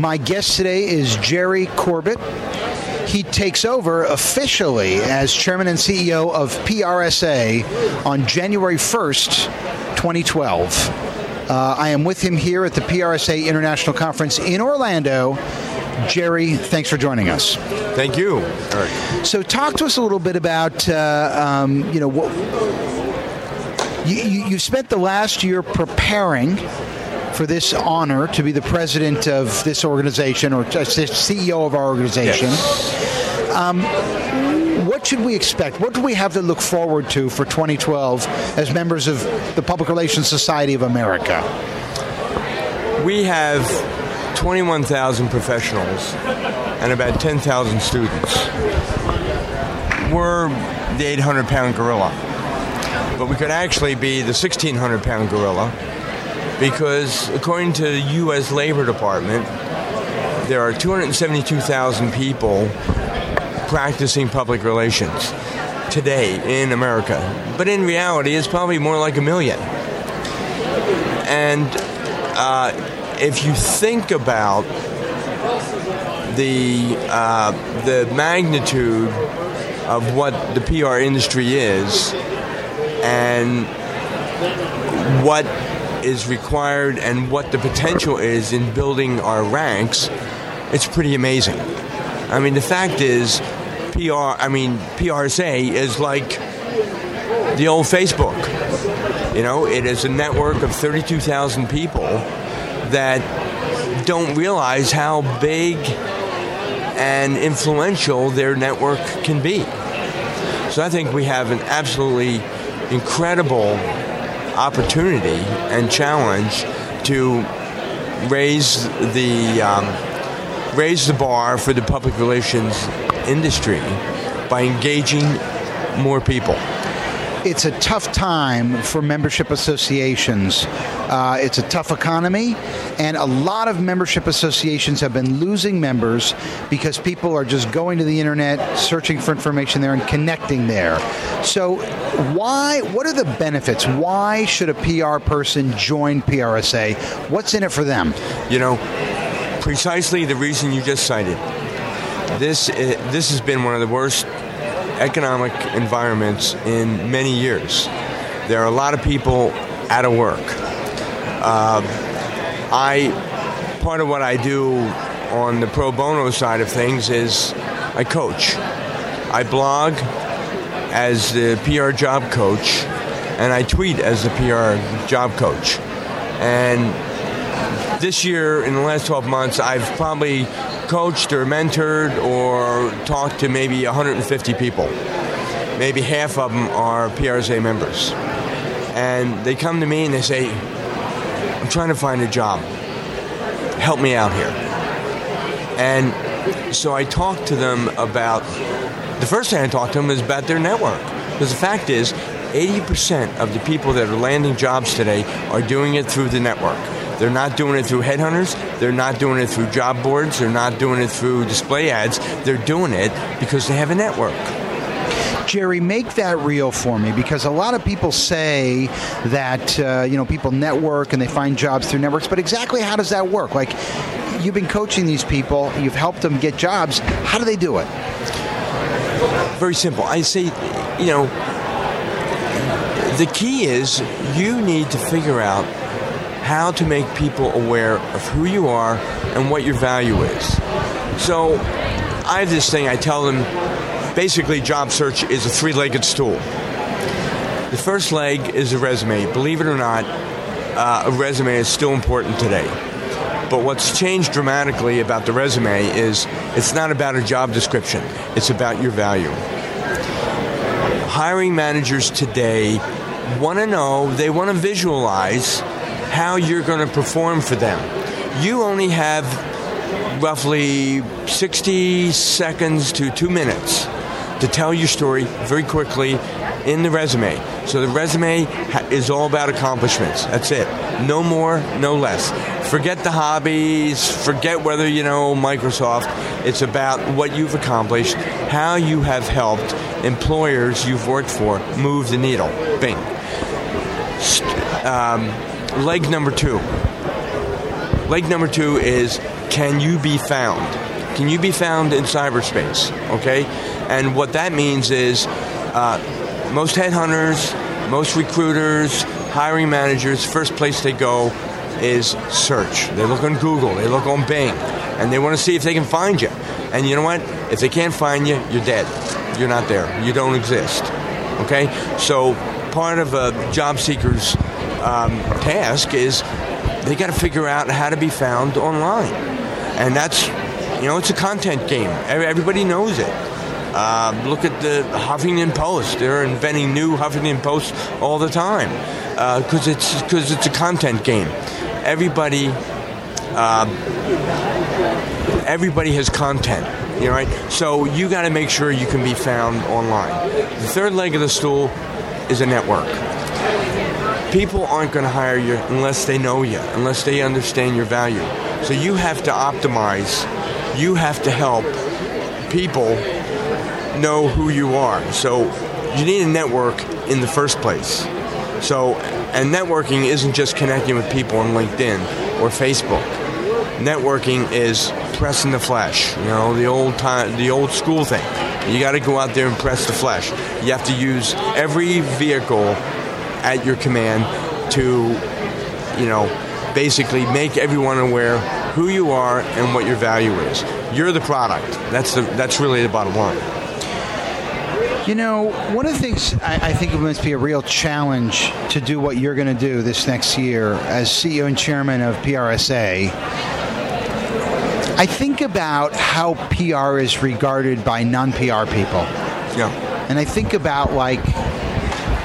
My guest today is Gerry Corbett. He takes over officially as chairman and CEO of PRSA on January 1st, 2012. Uh, I am with him here at the PRSA International Conference in Orlando. Gerry, thanks for joining us. Thank you. Eric. So, talk to us a little bit about, uh, um, you know, what you, you, you spent the last year preparing for this honor to be the president of this organization or the CEO of our organization. Yes. Um, what should we expect? What do we have to look forward to for 2012 as members of the Public Relations Society of America? We have 21,000 professionals and about 10,000 students. We're the 800 pound gorilla, but we could actually be the 1,600 pound gorilla because according to the U.S. Labor Department, there are 272,000 people practicing public relations today in America. But in reality, it's probably more like a million. And uh, if you think about the uh, the magnitude of what the PR industry is and what is required and what the potential is in building our ranks, it's pretty amazing. I mean, the fact is, PR, I mean, PRSA is like the old Facebook. You know, it is a network of 32,000 people that don't realize how big and influential their network can be. So I think we have an absolutely incredible opportunity and challenge to raise the um, raise the bar for the public relations industry by engaging more people it's a tough time for membership associations. Uh, it's a tough economy, and a lot of membership associations have been losing members because people are just going to the internet, searching for information there, and connecting there. So, why? What are the benefits? Why should a PR person join PRSA? What's in it for them? You know, precisely the reason you just cited. This this has been one of the worst economic environments in many years. There are a lot of people out of work. Uh, I part of what I do on the pro bono side of things is I coach. I blog as the PR job coach, and I tweet as the PR job coach. And this year, in the last 12 months, I've probably coached or mentored or talked to maybe 150 people. Maybe half of them are PRSA members. And they come to me and they say, I'm trying to find a job. Help me out here. And so I talk to them about the first thing I talk to them is about their network. Because the fact is, 80% of the people that are landing jobs today are doing it through the network. They're not doing it through headhunters. They're not doing it through job boards. They're not doing it through display ads. They're doing it because they have a network. Gerry, make that real for me because a lot of people say that uh, you know people network and they find jobs through networks, but exactly how does that work? Like you've been coaching these people, you've helped them get jobs. How do they do it? Very simple. I say, you know, the key is you need to figure out how to make people aware of who you are and what your value is. So I have this thing I tell them basically, job search is a three legged stool. The first leg is a resume. Believe it or not, uh, a resume is still important today. But what's changed dramatically about the resume is it's not about a job description, it's about your value. Hiring managers today want to know, they want to visualize how you're going to perform for them. You only have roughly 60 seconds to two minutes to tell your story very quickly in the resume. So the resume is all about accomplishments. That's it. No more, no less. Forget the hobbies, forget whether you know Microsoft. It's about what you've accomplished, how you have helped employers you've worked for move the needle. Bing. Um, leg number two. Leg number two is can you be found? Can you be found in cyberspace? Okay? And what that means is uh, most headhunters, most recruiters, hiring managers, first place they go is search. They look on Google, they look on Bing, and they want to see if they can find you. And you know what? If they can't find you, you're dead. You're not there. You don't exist. Okay? So part of a job seeker's um, task is they got to figure out how to be found online. And that's, you know, it's a content game. Everybody knows it. Uh, look at the Huffington Post. They're inventing new Huffington Posts all the time because uh, it's because it's a content game. Everybody, uh, everybody has content. You know, right? So you got to make sure you can be found online. The third leg of the stool is a network. People aren't going to hire you unless they know you, unless they understand your value. So you have to optimize. You have to help people know who you are. So you need a network in the first place. So, and networking isn't just connecting with people on LinkedIn or Facebook. Networking is pressing the flesh. You know, the old time, the old school thing. You got to go out there and press the flesh. You have to use every vehicle at your command to, you know, basically make everyone aware who you are and what your value is. You're the product. That's the that's really the bottom line. You know, one of the things I, I, think it must be a real challenge to do what you're going to do this next year as CEO and chairman of PRSA. I think about how PR is regarded by non PR people. Yeah. And I think about like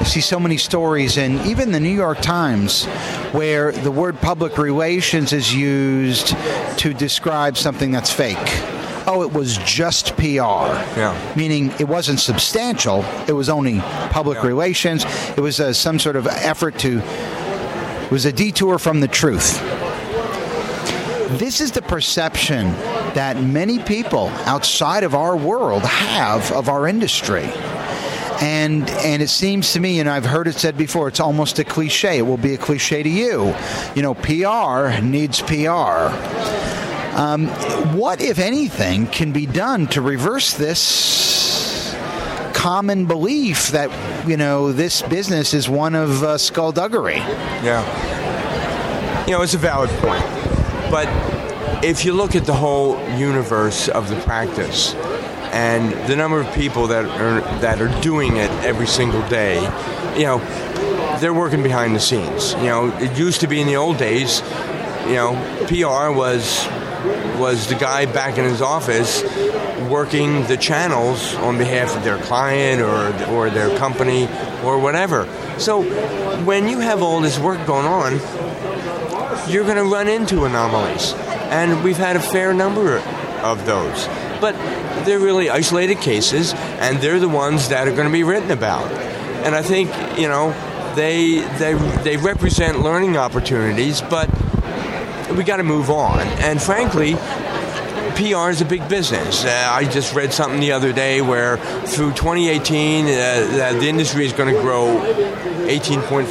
see so many stories in even the New York Times where the word public relations is used to describe something that's fake. Oh, it was just PR. Yeah. Meaning it wasn't substantial. It was only public yeah. relations. It was uh, some sort of effort to. It was a detour from the truth. This is the perception that many people outside of our world have of our industry and and it seems to me, and I've heard it said before, it's almost a cliche. It will be a cliche to you. You know, PR needs PR. Um, what, if anything, can be done to reverse this common belief that you know this business is one of uh, skullduggery? Yeah, you know, it's a valid point, but if you look at the whole universe of the practice and the number of people that are that are doing it every single day, you know, they're working behind the scenes. You know, it used to be in the old days, you know, PR was was the guy back in his office working the channels on behalf of their client or or their company or whatever. So when you have all this work going on, you're going to run into anomalies, and we've had a fair number of those. But they're really isolated cases, and they're the ones that are going to be written about. And I think you know they they they represent learning opportunities, but we got to move on. And frankly, PR is a big business. Uh, I just read something the other day where through 2018, uh, the industry is going to grow 18.4%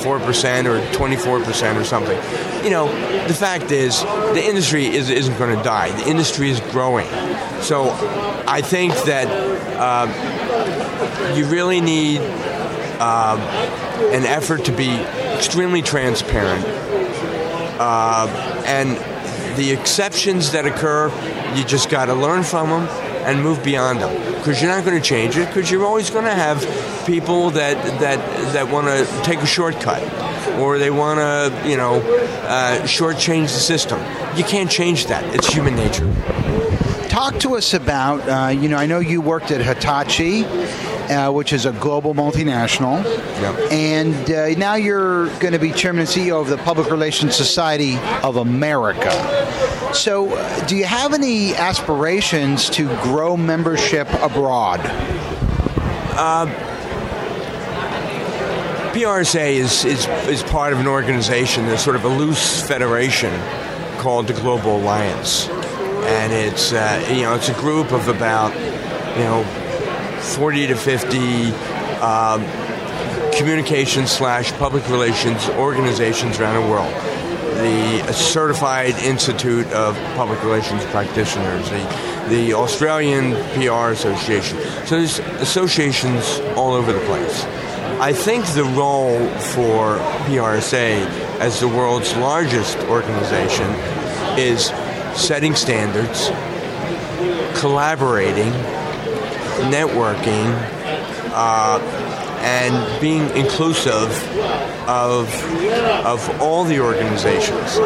or 24% or something. You know, the fact is, the industry is, isn't going to die. The industry is growing. So I think that uh, you really need uh, an effort to be extremely transparent. Uh, and the exceptions that occur, you just got to learn from them and move beyond them because you're not going to change it because you're always going to have people that that that want to take a shortcut or they want to you know uh, shortchange the system. You can't change that. It's human nature talk to us about, uh, you know, I know you worked at Hitachi uh, which is a global multinational. Yep. And uh, now you're going to be chairman and CEO of the Public Relations Society of America. So, uh, do you have any aspirations to grow membership abroad? PRSA is, is, is part of an organization that's sort of a loose federation called the Global Alliance. And it's, uh, you know, it's a group of about, you know, 40 to 50 um, communications slash public relations organizations around the world. The Certified Institute of Public Relations Practitioners, the, the Australian PR Association. So there's associations all over the place. I think the role for PRSA as the world's largest organization is setting standards, collaborating, networking, uh, and being inclusive of, of all the organizations.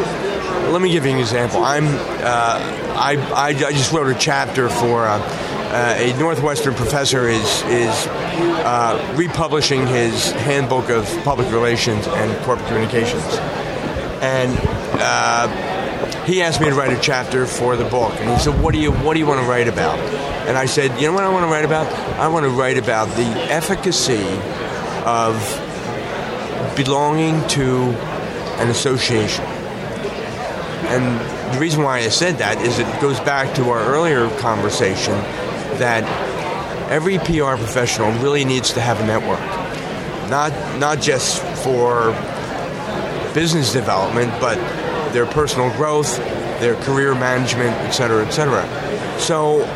Let me give you an example. I'm, uh, I, I, I just wrote a chapter for uh, uh, a Northwestern professor is, is uh, republishing his handbook of public relations and corporate communications. And uh, he asked me to write a chapter for the book, and he said, "What do you What do you want to write about?" And I said, "You know what I want to write about? I want to write about the efficacy of belonging to an association." And the reason why I said that is it goes back to our earlier conversation that every PR professional really needs to have a network, not not just for business development, but their personal growth, their career management, et cetera, et cetera. So,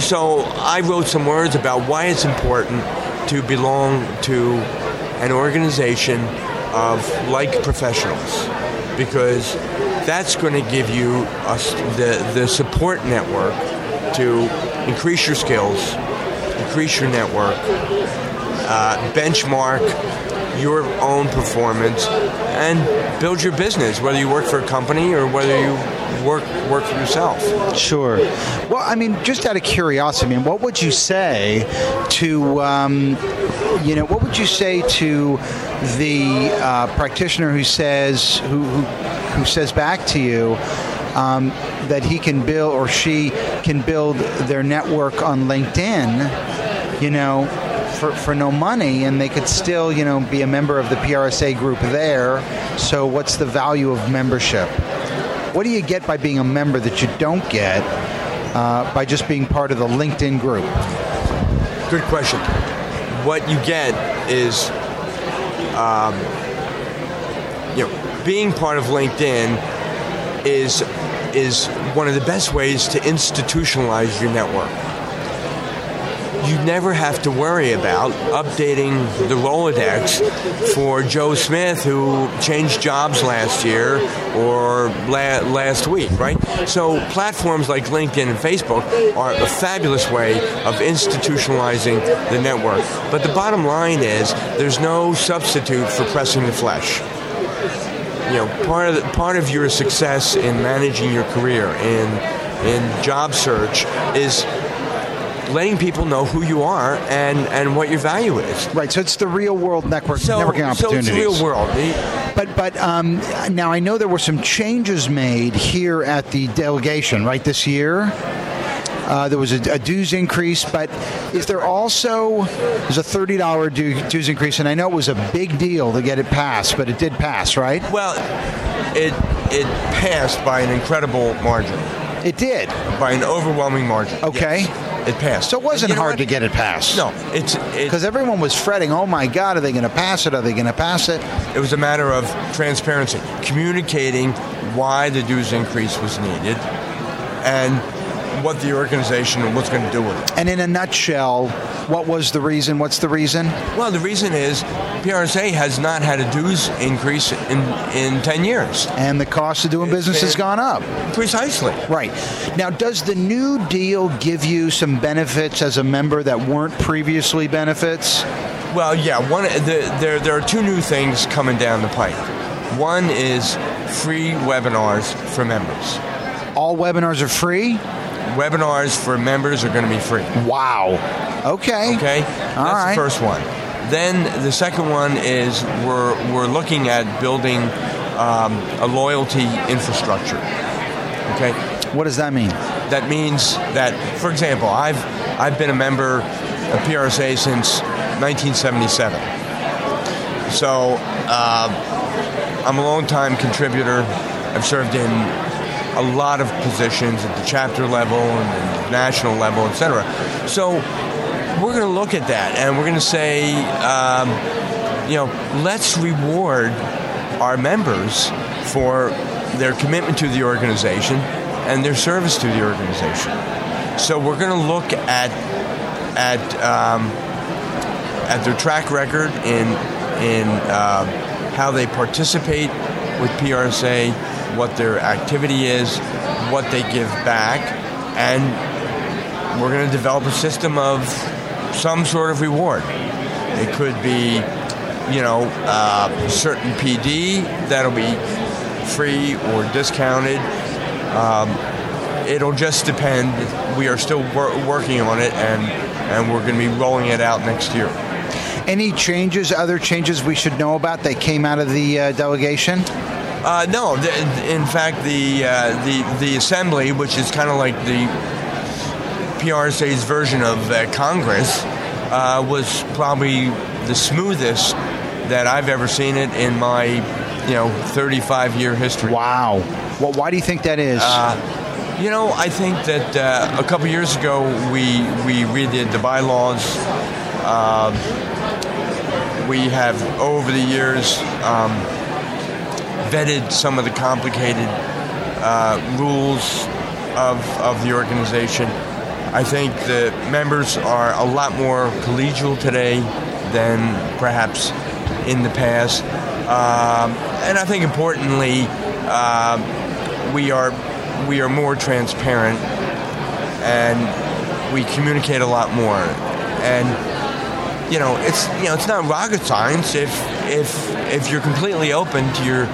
so I wrote some words about why it's important to belong to an organization of like professionals, because that's going to give you the the support network to increase your skills, increase your network, uh, benchmark your own performance, and build your business, whether you work for a company or whether you work work for yourself. Sure. Well, I mean, just out of curiosity, I mean, what would you say to, um, you know, what would you say to the uh, practitioner who says who, who who says back to you? Um, that he can build or she can build their network on LinkedIn, you know, for, for no money, and they could still, you know, be a member of the PRSA group there. So, what's the value of membership? What do you get by being a member that you don't get uh, by just being part of the LinkedIn group? Good question. What you get is, um, you know, being part of LinkedIn is is one of the best ways to institutionalize your network. You never have to worry about updating the Rolodex for Joe Smith who changed jobs last year or la- last week, right? So platforms like LinkedIn and Facebook are a fabulous way of institutionalizing the network. But the bottom line is there's no substitute for pressing the flesh you know part of the, part of your success in managing your career in in job search is letting people know who you are and and what your value is. Right. So it's the real world network So, networking so opportunities. it's real world. But but um, now I know there were some changes made here at the delegation right this year. Uh, there was a, a dues increase, but is there also there's a thirty dollar dues increase, and I know it was a big deal to get it passed, but it did pass, right? Well, it it passed by an incredible margin, It did. by an overwhelming margin. Okay. Yes, it passed. So it wasn't you know hard what? to get it passed. No, it's it, Because everyone was fretting, oh my God, are they going to pass it? Are they going to pass it? it was a matter of transparency, communicating why the dues increase was needed, and what the organization and what's going to do with it. And in a nutshell, what was the reason? What's the reason? Well, the reason is PRSA has not had a dues increase in, in 10 years. And the cost of doing business has gone up. Precisely. Right. Now, does the new deal give you some benefits as a member that weren't previously benefits? Well, yeah, one the, there, there are two new things coming down the pipe. One is free webinars for members. All webinars are free? Webinars for members are going to be free. Wow. Okay. Okay, All that's right. the first one. Then the second one is we're we're looking at building um, a loyalty infrastructure. Okay, What does that mean? that means that, for example, I've I've been a member of PRSA since 1977. So uh, I'm a long-time contributor. I've served in a lot of positions at the chapter level and the national level, etc. So we're going to look at that and we're going to say, um, you know, let's reward our members for their commitment to the organization and their service to the organization. So we're going to look at at um, at their track record in in uh, how they participate with PRSA, what their activity is, what they give back, and we're going to develop a system of some sort of reward. It could be, you know, uh, certain PD that'll be free or discounted. Um, it'll just depend. We are still wor- working on it, and and we're going to be rolling it out next year. Any changes, other changes we should know about that came out of the uh, delegation? Uh, no, th- in fact, the uh, the the assembly, which is kind of like the PRSA's version of uh, Congress, uh, was probably the smoothest that I've ever seen it in my you know 35 year history. Wow. Well, why do you think that is? Uh, you know, I think that uh, a couple years ago we we redid the bylaws. We have over the years um, vetted some of the complicated uh, rules of of the organization. I think the members are a lot more collegial today than perhaps in the past, um, and I think importantly, um we are we are more transparent and we communicate a lot more. And you know, it's you know, it's not rocket science if if if you're completely open to your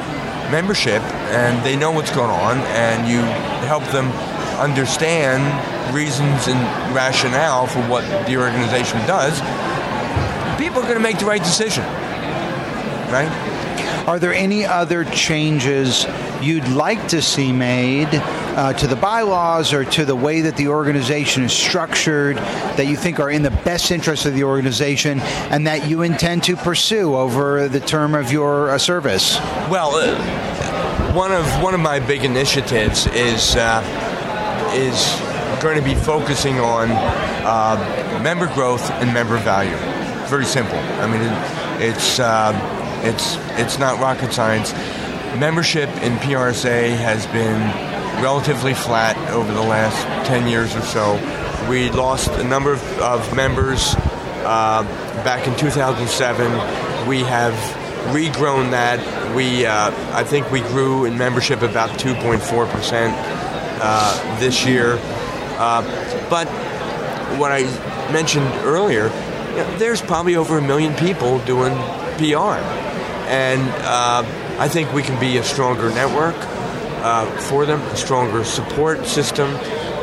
membership and they know what's going on and you help them understand reasons and rationale for what the organization does, people are going to make the right decision. Right? Are there any other changes you'd like to see made uh, to the bylaws or to the way that the organization is structured that you think are in the best interest of the organization and that you intend to pursue over the term of your uh, service? Well, uh, one of one of my big initiatives is uh, is going to be focusing on uh, member growth and member value. Very simple. I mean, it, it's uh, it's it's not rocket science. Membership in PRSA has been relatively flat over the last 10 years or so. We lost a number of, of members uh, back in 2007. We have regrown that. We, uh, I think we grew in membership about 2.4% uh, this year. Uh, but what I mentioned earlier, you know, there's probably over a million people doing PR. And uh, I think we can be a stronger network uh, for them, a stronger support system.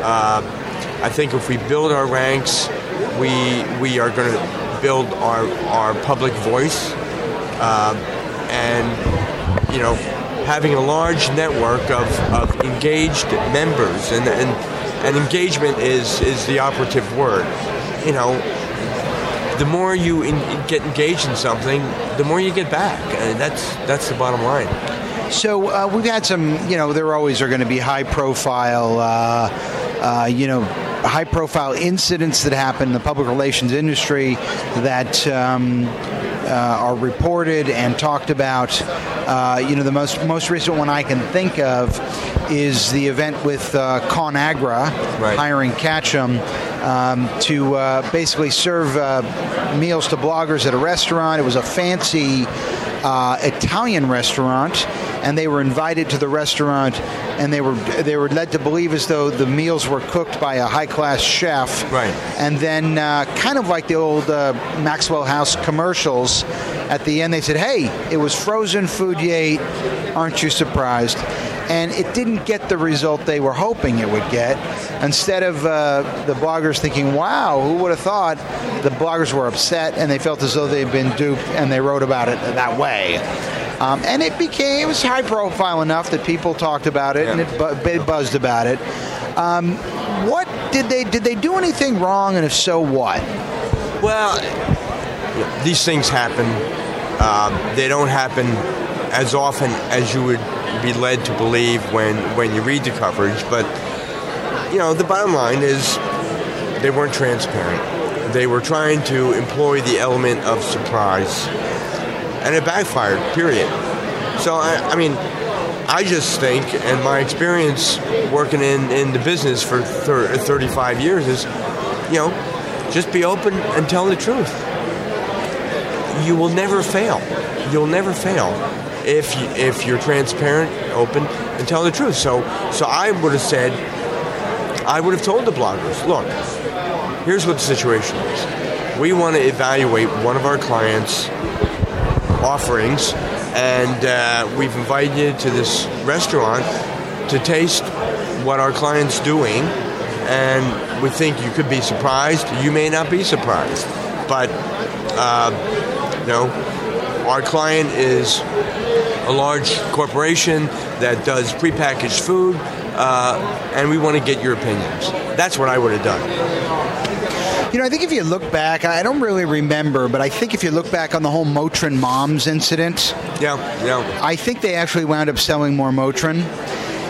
Uh, I think if we build our ranks, we we are going to build our our public voice, uh, and you know, having a large network of, of engaged members, and, and and engagement is is the operative word. You know, the more you in, get engaged in something, the more you get back. And that's that's the bottom line. So uh, we've had some, you know, there always are going to be high profile, uh, uh, you know, high profile incidents that happen in the public relations industry that um, uh, are reported and talked about. Uh, you know, the most most recent one I can think of is the event with uh, ConAgra Right. hiring Ketchum um, to uh, basically serve uh, meals to bloggers at a restaurant. It was a fancy uh, Italian restaurant, and they were invited to the restaurant, and they were they were led to believe as though the meals were cooked by a high class chef. Right. And then, uh, kind of like the old uh, Maxwell House commercials, at the end they said, "Hey, it was frozen food you ate. Aren't you surprised?" And it didn't get the result they were hoping it would get. Instead of uh, the bloggers thinking, "Wow, who would have thought?" the bloggers were upset and they felt as though they'd been duped, and they wrote about it that way. Um, and it became it was high profile enough that people talked about it and it, bu- it buzzed about it. Um, what did they did they do anything wrong, and if so, what? Well, these things happen. Um, they don't happen as often as you would be led to believe when when you read the coverage. But you know, the bottom line is they weren't transparent. They were trying to employ the element of surprise, and it backfired. Period. So I, I mean, I just think, and my experience working in, in the business for thir- 35 years is, you know, just be open and tell the truth. You will never fail. You'll never fail if you, if you're transparent, open, and tell the truth. So so I would have said, I would have told the bloggers, look, here's what the situation is. We want to evaluate one of our clients' offerings, and uh, we've invited you to this restaurant to taste what our client's doing, and we think you could be surprised. You may not be surprised, but uh, you know, our client is a large corporation that does prepackaged food, uh, and we want to get your opinions. That's what I would have done. You know, I think if you look back, I don't really remember, but I think if you look back on the whole Motrin Moms incident, Yeah, yeah. I think they actually wound up selling more Motrin.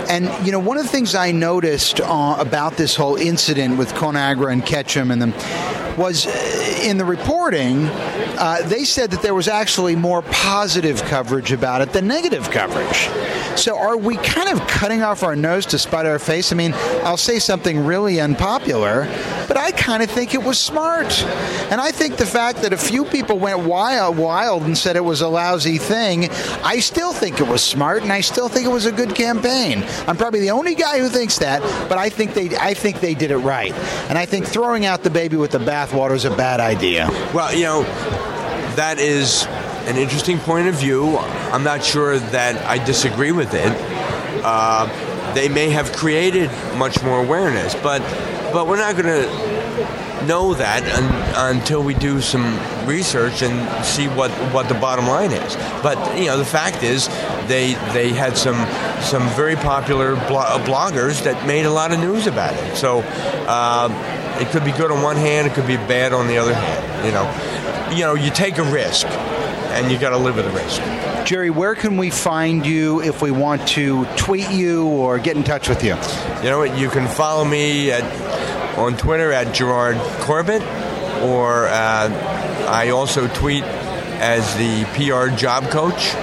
And you know, one of the things I noticed uh, about this whole incident with Conagra and Ketchum and them was uh, in the reporting, uh, they said that there was actually more positive coverage about it than negative coverage. So, are we kind of cutting off our nose to spite our face? I mean, I'll say something really unpopular, but I kind of think it was smart. And I think the fact that a few people went wild, wild and said it was a lousy thing, I still think it was smart, and I still think it was a good campaign. I'm probably the only guy who thinks that, but I think they, I think they did it right. And I think throwing out the baby with the bathwater is a bad idea. Well, you know, that is an interesting point of view. I'm not sure that I disagree with it. Uh, they may have created much more awareness, but but we're not going to know that un, until we do some research and see what, what the bottom line is. But you know, the fact is, they they had some some very popular blo- bloggers that made a lot of news about it. So. Uh, it could be good on one hand, it could be bad on the other hand. You know, you know, you take a risk, and you got to live with the risk. Gerry, where can we find you if we want to tweet you or get in touch with you? You know what? You can follow me at, on Twitter at Gerard Corbett, or uh, I also tweet as the PR job coach,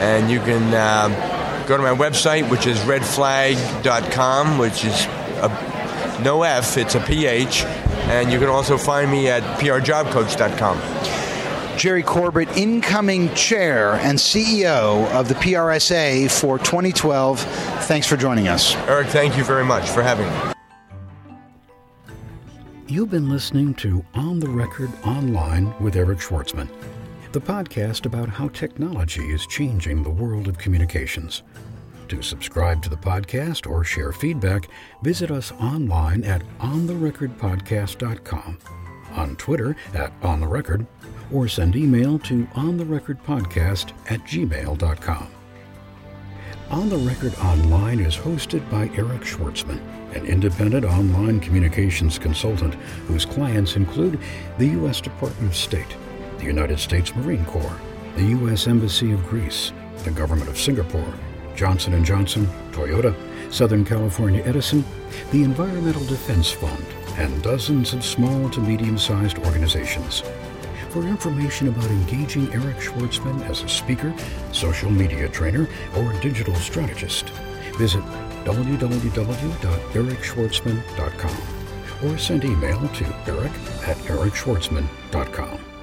and you can uh, go to my website, which is redphlag.com, which is a no F, it's a PH. And you can also find me at prjobcoach.com. Gerry Corbett, incoming chair and CEO of the PRSA for 2012. Thanks for joining us. Eric, thank you very much for having me. You've been listening to On the Record Online with Eric Schwartzman, the podcast about how technology is changing the world of communications. To subscribe to the podcast or share feedback, visit us online at ontherecordpodcast.com, on Twitter at ontherecord, or send email to ontherecordpodcast at gmail.com. On the Record Online is hosted by Eric Schwartzman, an independent online communications consultant whose clients include the U.S. Department of State, the United States Marine Corps, the U.S. Embassy of Greece, the Government of Singapore, Johnson & Johnson, Toyota, Southern California Edison, the Environmental Defense Fund, and dozens of small to medium-sized organizations. For information about engaging Eric Schwartzman as a speaker, social media trainer, or digital strategist, visit www.ericschwartzman.com or send email to eric at ericschwartzman.com.